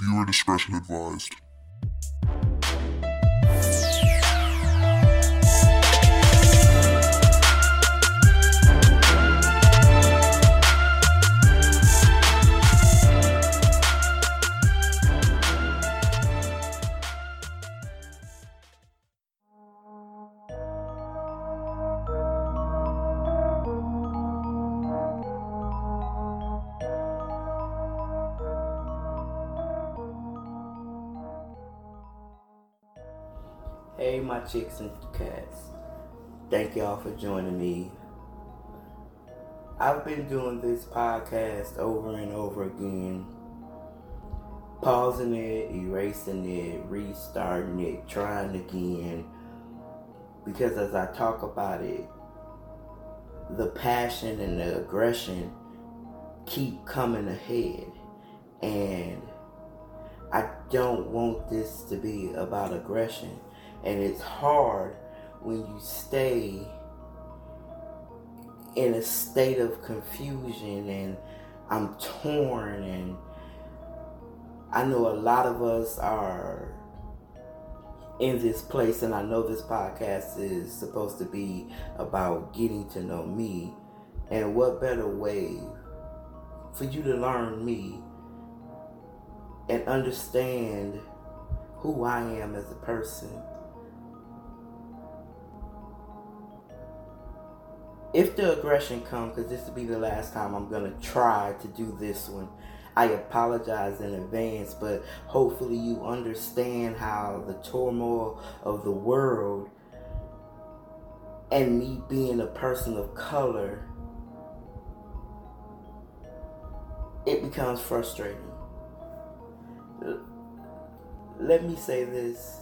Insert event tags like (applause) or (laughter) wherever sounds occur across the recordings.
Viewer discretion advised. My chicks and cats. Thank y'all for joining me. I've been doing this podcast over and over again, pausing it, erasing it, restarting it, trying again. Because as I talk about it, the passion and the aggression keep coming ahead. And I don't want this to be about aggression. And it's hard when you stay in a state of confusion and I'm torn and I know a lot of us are in this place and I know this podcast is supposed to be about getting to know me. And what better way for you to learn me and understand who I am as a person if the aggression comes, because this will be the last time I'm going to try to do this one, I apologize in advance, but hopefully you understand how the turmoil of the world and me being a person of color, it becomes frustrating. Let me say this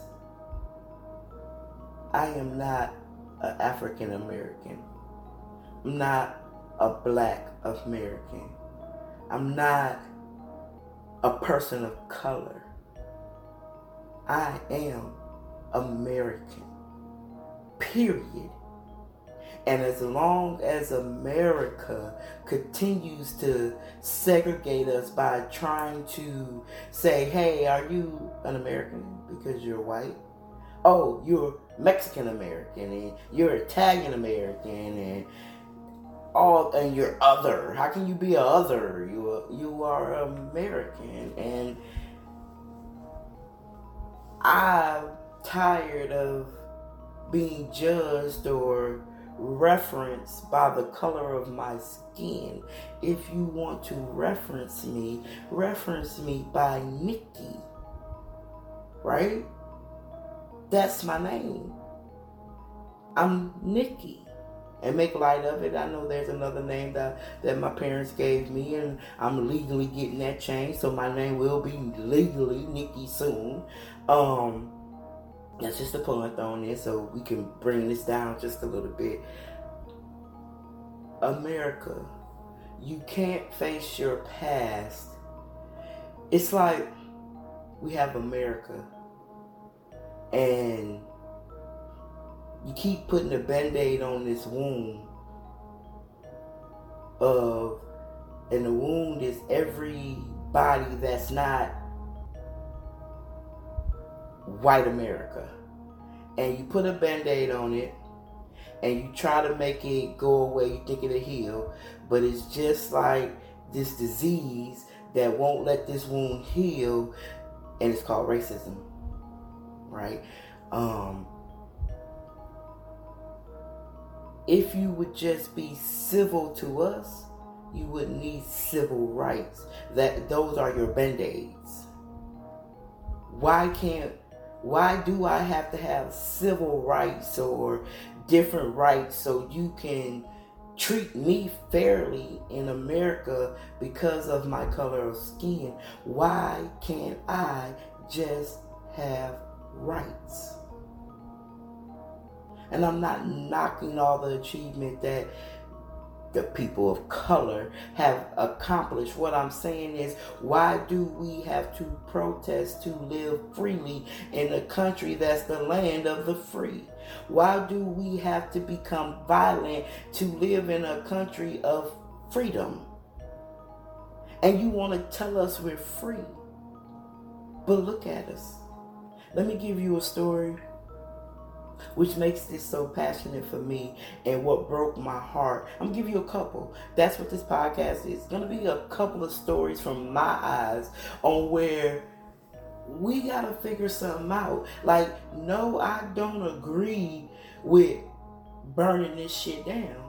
I am not an African American. I'm not a black American. I'm not a person of color. I am American. Period. And as long as America continues to segregate us by trying to say, hey, are you an American because you're white? Oh, you're Mexican American and you're Italian American and all and you're other. How can you be a other? You are, you are American, and I'm tired of being judged or referenced by the color of my skin. If you want to reference me, reference me by Nikki. Right? That's my name. I'm Nikki and make light of it. I know there's another name that that my parents gave me, and I'm legally getting that changed, so my name will be legally Nikki soon. Um, that's just a pun on there, so we can bring this down just a little bit. America, you can't face your past. It's like we have America, and you keep putting a band-aid on this wound of and the wound is everybody that's not white America. And you put a band-aid on it and you try to make it go away, you think it'll heal, but it's just like this disease that won't let this wound heal and it's called racism. Right? Um if you would just be civil to us, you would need civil rights. That those are your band-aids. Why can't why do I have to have civil rights or different rights so you can treat me fairly in America because of my color of skin? Why can't I just have rights? And I'm not knocking all the achievement that the people of color have accomplished. What I'm saying is, why do we have to protest to live freely in a country that's the land of the free? Why do we have to become violent to live in a country of freedom? And you want to tell us we're free? But look at us. Let me give you a story which makes this so passionate for me and what broke my heart. I'm gonna give you a couple. That's what this podcast is. It's gonna be a couple of stories from my eyes on where we gotta figure something out. Like, no, I don't agree with burning this shit down.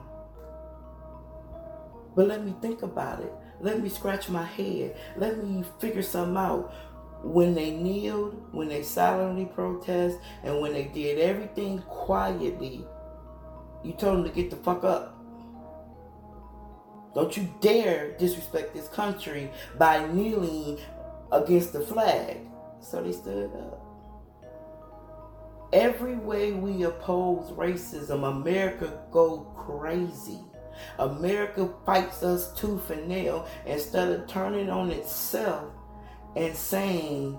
But let me think about it. Let me scratch my head. Let me figure something out when they kneeled, when they silently protest, and when they did everything quietly, you told them to get the fuck up. Don't you dare disrespect this country by kneeling against the flag. So they stood up. Every way we oppose racism, America go crazy. America fights us tooth and nail instead of turning on itself and saying,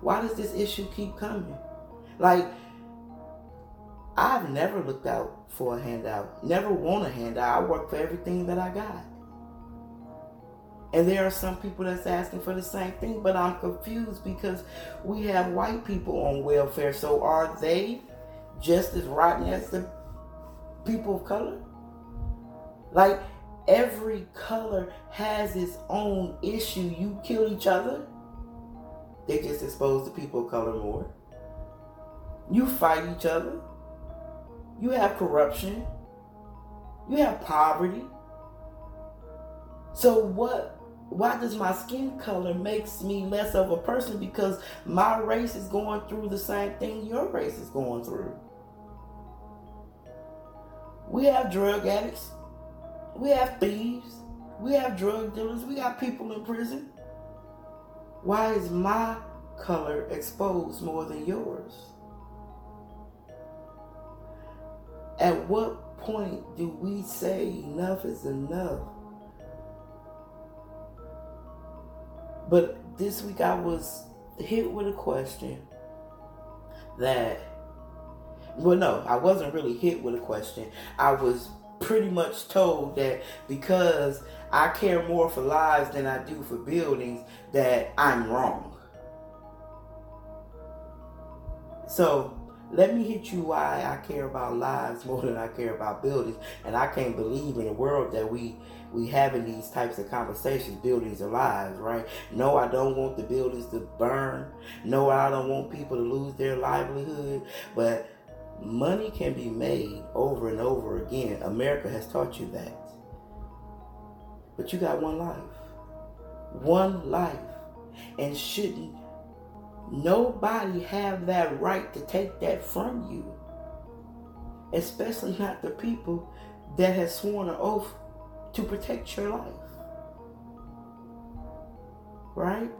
why does this issue keep coming? Like, I've never looked out for a handout, never want a handout. I work for everything that I got. And there are some people that's asking for the same thing, but I'm confused because we have white people on welfare. So are they just as rotten as the people of color? Like every color has its own issue. You kill each other, they just expose the people of color more. You fight each other. You have corruption. You have poverty. So what why does my skin color makes me less of a person because my race is going through the same thing your race is going through. We have drug addicts. We have thieves. We have drug dealers. We got people in prison. Why is my color exposed more than yours? At what point do we say enough is enough? But this week I was hit with a question that, well, no, I wasn't really hit with a question. I was pretty much told that because I care more for lives than I do for buildings, that I'm wrong. So let me hit you why I care about lives more than I care about buildings. And I can't believe in a world that we we having these types of conversations, buildings are lives, right? No, I don't want the buildings to burn. No, I don't want people to lose their livelihood. But money can be made over and over again. America has taught you that. But you got one life. One life. And shouldn't nobody have that right to take that from you? Especially not the people that have sworn an oath to protect your life. Right?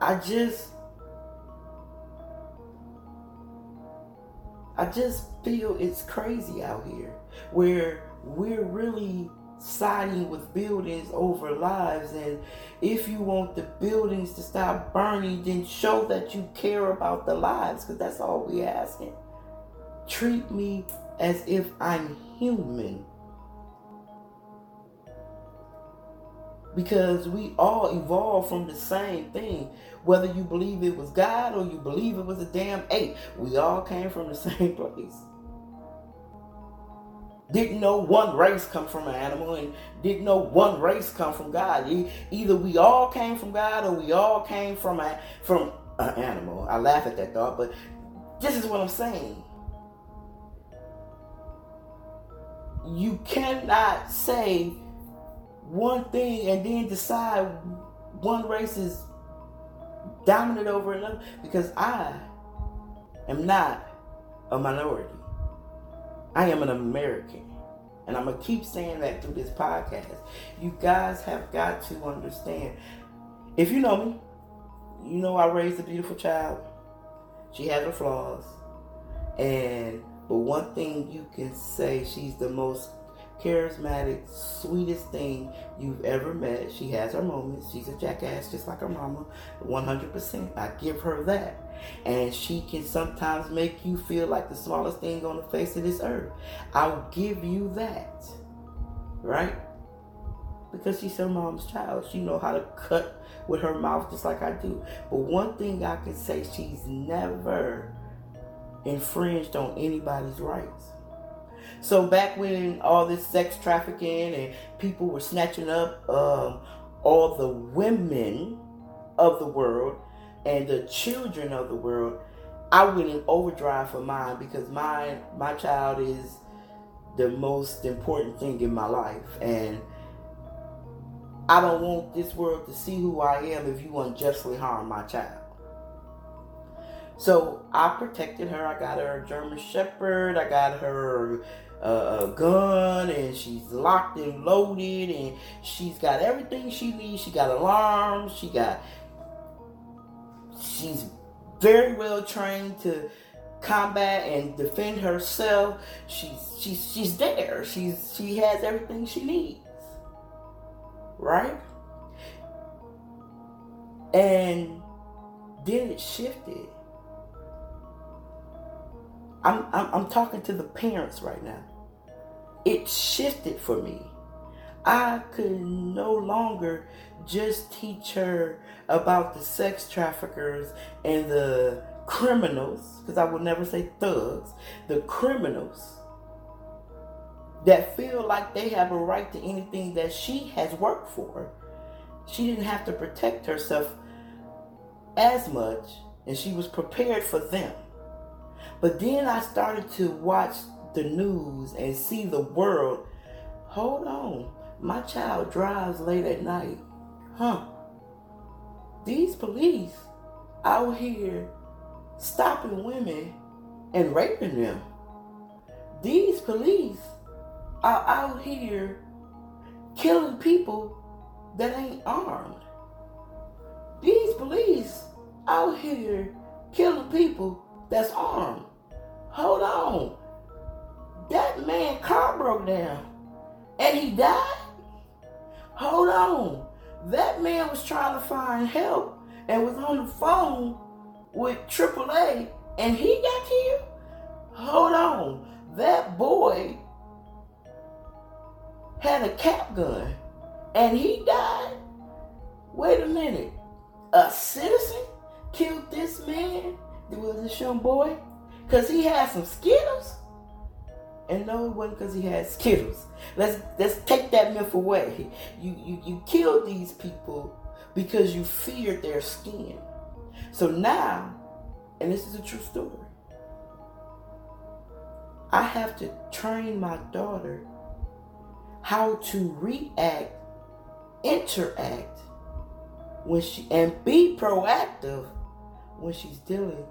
I just I just feel it's crazy out here where we're really siding with buildings over lives. And if you want the buildings to stop burning, then show that you care about the lives because that's all we're asking. Treat me as if I'm human. Because we all evolved from the same thing. Whether you believe it was God or you believe it was a damn ape, we all came from the (laughs) same place. Didn't know one race come from an animal and didn't know one race come from God. Either we all came from God or we all came from a, from an animal. I laugh at that thought, but this is what I'm saying. You cannot say one thing and then decide one race is dominant over another because I am not a minority. I am an American. And I'm going to keep saying that through this podcast. You guys have got to understand. If you know me, you know I raised a beautiful child. She has her flaws. And but one thing you can say, she's the most charismatic, sweetest thing you've ever met. She has her moments. She's a jackass just like her mama. 100%. I give her that. And she can sometimes make you feel like the smallest thing on the face of this earth. I'll give you that. Right? because she's her mom's child. She know how to cut with her mouth just like I do. But one thing I can say, she's never infringed on anybody's rights. So back when all this sex trafficking and people were snatching up um, all the women of the world and the children of the world, I went in overdrive for mine because mine, my child is the most important thing in my life, and I don't want this world to see who I am if you unjustly harm my child. So I protected her. I got her a German Shepherd. I got her uh, a gun, and she's locked and loaded, and she's got everything she needs. She got alarms. She got. She's very well trained to combat and defend herself. She's she's she's there. She's she has everything she needs. Right? And then it shifted. I'm, I'm, I'm talking to the parents right now. It shifted for me. I could no longer just teach her about the sex traffickers and the criminals, because I will never say thugs, the criminals that feel like they have a right to anything that she has worked for. She didn't have to protect herself as much, and she was prepared for them. But then I started to watch the news and see the world. Hold on, my child drives late at night. Huh? These police out here stopping women and raping them. These police are out here killing people that ain't armed. These police out here killing people that's armed. Hold on. That man car broke down and he died? Hold on. That man was trying to find help and was on the phone with AAA and he got killed? Hold on. That boy had a cap gun and he died? Wait a minute. A citizen killed this man? Was this young boy? Because he had some Skittles? And no, it wasn't because he had Skittles. Let's let's take that myth away. You you you killed these people because you feared their skin. So now, and this is a true story, I have to train my daughter how to react, interact when she and be proactive when she's dealing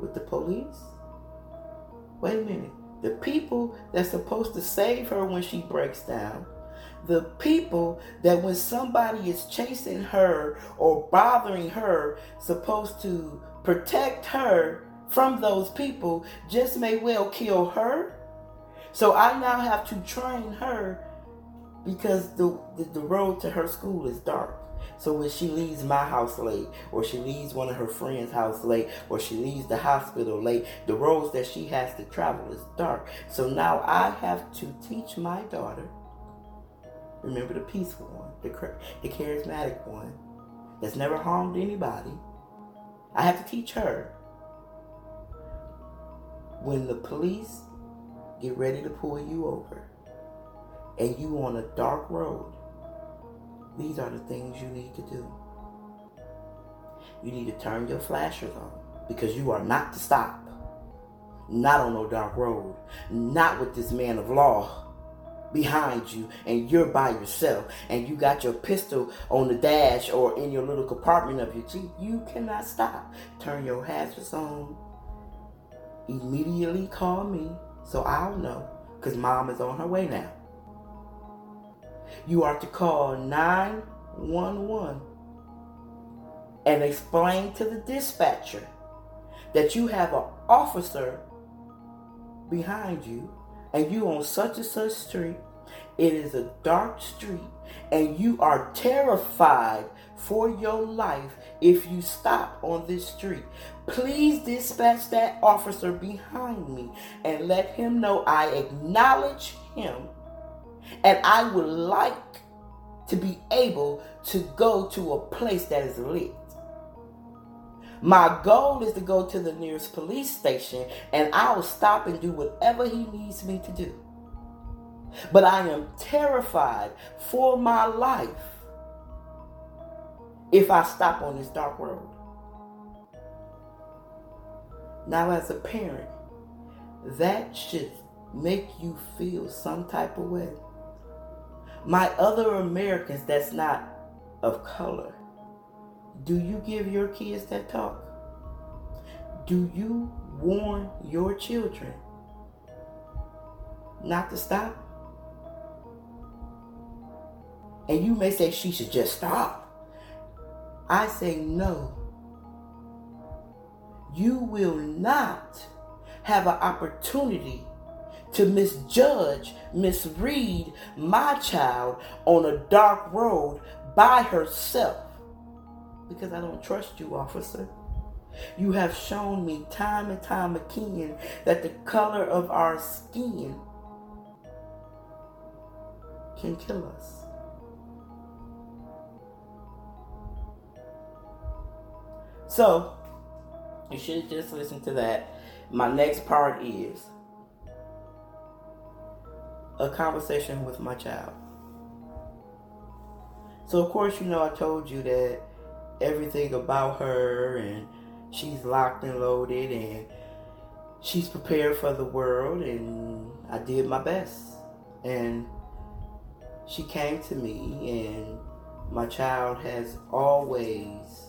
with the police. Wait a minute. The people that's supposed to save her when she breaks down, the people that when somebody is chasing her or bothering her, supposed to protect her from those people, just may well kill her so I now have to train her because the, the, the road to her school is dark. So when she leaves my house late, or she leaves one of her friends' house late, or she leaves the hospital late, the roads that she has to travel is dark. So now I have to teach my daughter. Remember the peaceful one, the the charismatic one, that's never harmed anybody. I have to teach her when the police get ready to pull you over and you on a dark road, these are the things you need to do. You need to turn your flashers on because you are not to stop. Not on no dark road. Not with this man of law behind you and you're by yourself and you got your pistol on the dash or in your little compartment of your Jeep. You cannot stop. Turn your hazards on. Immediately call me so I'll know because mom is on her way now. You are to call 911 and explain to the dispatcher that you have an officer behind you and you on such and such street. It is a dark street and you are terrified for your life if you stop on this street. Please dispatch that officer behind me and let him know I acknowledge him and I would like to be able to go to a place that is lit. My goal is to go to the nearest police station and I'll stop and do whatever he needs me to do. But I am terrified for my life if I stop on this dark road. Now, as a parent, that should make you feel some type of way. My other Americans that's not of color, do you give your kids that talk? Do you warn your children not to stop? And you may say she should just stop. I say no. You will not have an opportunity to misjudge, misread my child on a dark road by herself because I don't trust you, officer. You have shown me time and time again that the color of our skin can kill us. So, you should just listen to that. My next part is a conversation with my child. So, of course, you know, I told you that everything about her and she's locked and loaded and she's prepared for the world, and I did my best. And she came to me, and my child has always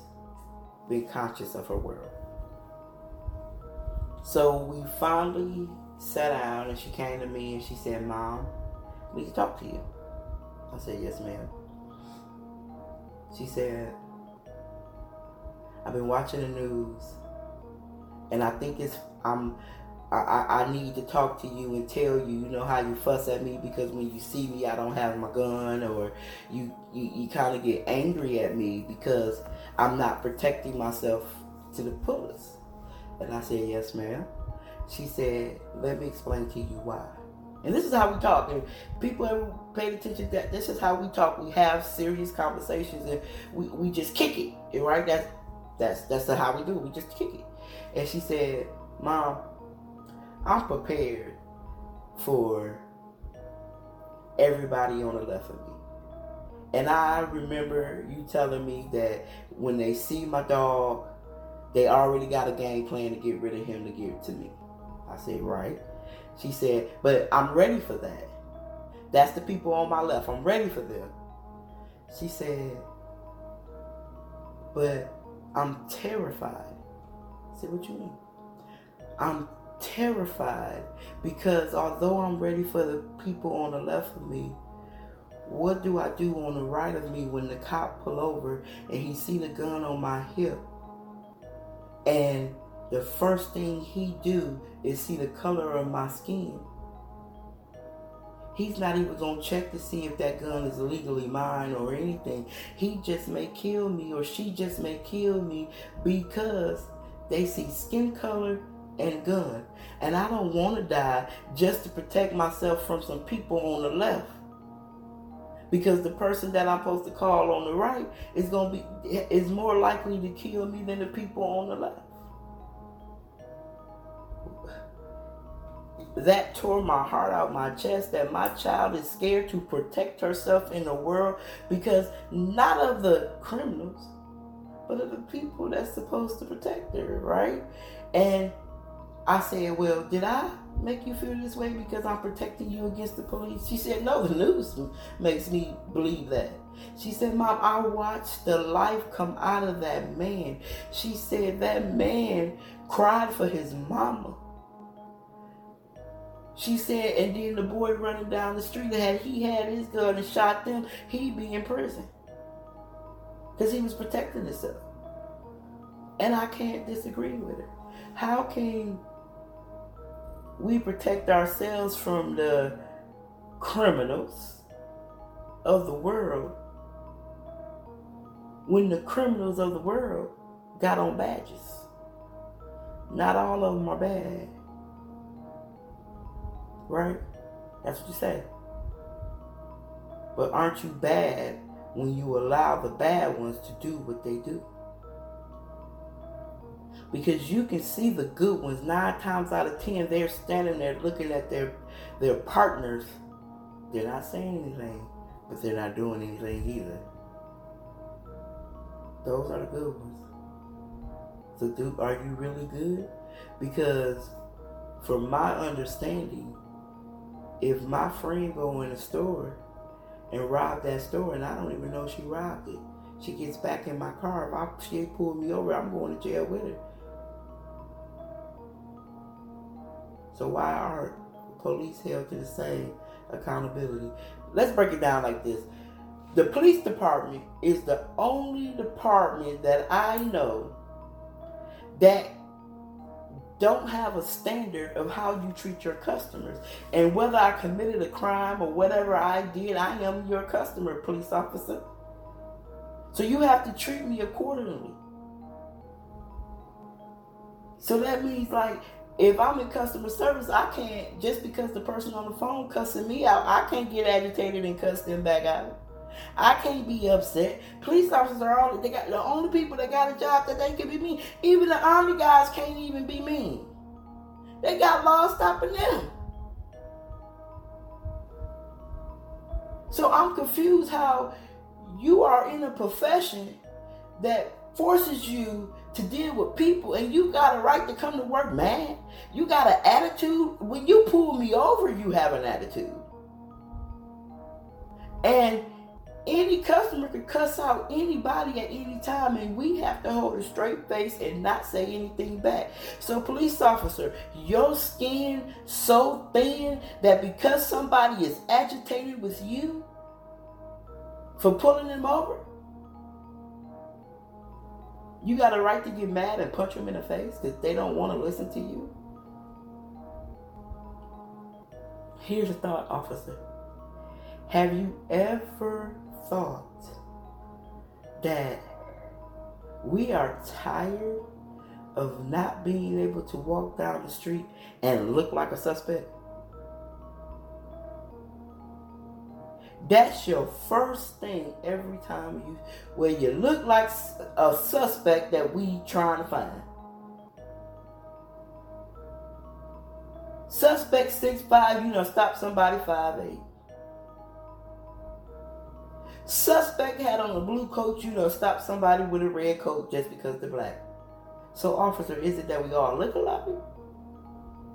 been conscious of her world. So we finally sat down and she came to me and she said, Mom, I need to talk to you. I said, Yes, ma'am. She said, I've been watching the news and I think it's I'm I, I need to talk to you and tell you, you know how you fuss at me because when you see me I don't have my gun or you you, you kind of get angry at me because I'm not protecting myself to the fullest. And I said, Yes, ma'am. She said, Let me explain to you why. And this is how we talk. And people ever paid attention that this is how we talk. We have serious conversations and we, we just kick it. And Right? That's that's that's how we do. We just kick it. And she said, Mom, I'm prepared for everybody on the left of me. And I remember you telling me that when they see my dog, they already got a game plan to get rid of him to give it to me. I said, right. She said, but I'm ready for that. That's the people on my left. I'm ready for them. She said, but I'm terrified. I said, what you mean? I'm terrified because although I'm ready for the people on the left of me, what do I do on the right of me when the cop pull over and he see the gun on my hip? And the first thing he do is see the color of my skin. He's not even gonna check to see if that gun is legally mine or anything. He just may kill me or she just may kill me because they see skin color and gun. And I don't want to die just to protect myself from some people on the left. Because the person that I'm supposed to call on the right is to be is more likely to kill me than the people on the left. That tore my heart out my chest that my child is scared to protect herself in the world because not of the criminals but of the people that's supposed to protect her right and I said, Well, did I make you feel this way because I'm protecting you against the police? She said, No, the news makes me believe that. She said, Mom, I watched the life come out of that man. She said, That man cried for his mama. She said, and then the boy running down the street, had he had his gun and shot them, he'd be in prison. Because he was protecting himself. And I can't disagree with her. How can we protect ourselves from the criminals of the world when the criminals of the world got on badges. Not all of them are bad. Right? That's what you say. But aren't you bad when you allow the bad ones to do what they do. Because you can see the good ones nine times out of ten, they're standing there looking at their their partners. They're not saying anything, but they're not doing anything either. Those are the good ones. So, do are you really good? Because, from my understanding, if my friend go in a store and rob that store, and I don't even know she robbed it, she gets back in my car. If I, she pulled me over, I'm going to jail with her. So why are police held to the same accountability? Let's break it down like this. The police department is the only department that I know that don't have a standard of how you treat your customers. And whether I committed a crime or whatever I did, I am your customer, police officer. So you have to treat me accordingly. So that means like if I'm in customer service, I can't just because the person on the phone cussing me out, I can't get agitated and cuss them back out. I can't be upset. Police officers are all they got the only people that got a job that they can be mean. Even the army guys can't even be mean. They got laws stopping them. So I'm confused how you are in a profession that forces you to deal with people and you got a right to come to work man you got an attitude when you pull me over you have an attitude and any customer could cuss out anybody at any time and we have to hold a straight face and not say anything back so police officer your skin so thin that because somebody is agitated with you for pulling them over you got a right to get mad and punch them in the face because they don't want to listen to you. Here's a thought, officer. Have you ever thought that we are tired of not being able to walk down the street and look like a suspect? That's your first thing every time you, where you look like a suspect that we trying to find. Suspect six five, you know, stop somebody five eight. Suspect had on a blue coat, you know, stop somebody with a red coat just because they're black. So, officer, is it that we all look alike?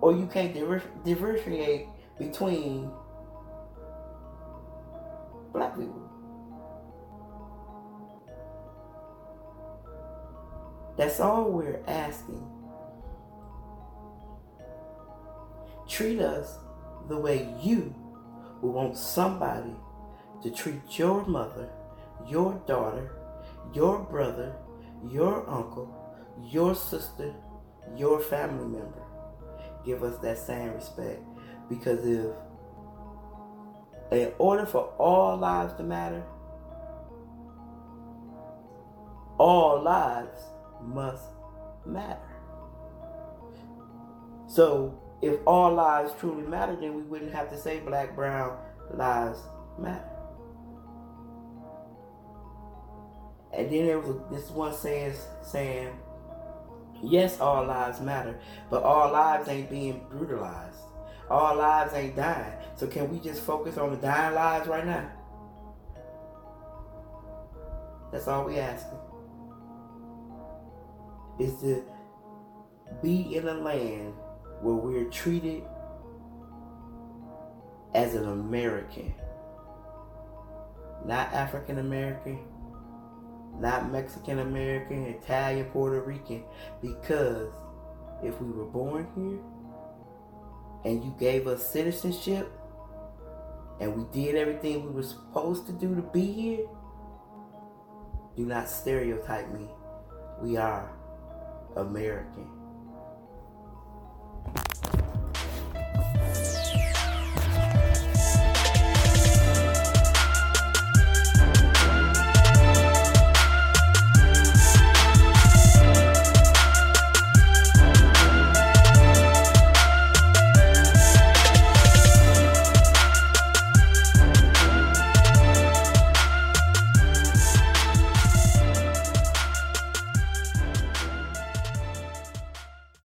Or you can't differentiate between black people. That's all we're asking. Treat us the way you would want somebody to treat your mother, your daughter, your brother, your uncle, your sister, your family member. Give us that same respect. Because if in order for all lives to matter, all lives must matter. So, if all lives truly matter, then we wouldn't have to say black, brown lives matter. And then there was this one saying, saying, yes, all lives matter, but all lives ain't being brutalized. All lives ain't dying. So can we just focus on the dying lives right now? That's all we asking. Is to be in a land where we're treated as an American. Not African American, not Mexican American, Italian, Puerto Rican. Because if we were born here, and you gave us citizenship and we did everything we were supposed to do to be here, do not stereotype me. We are American.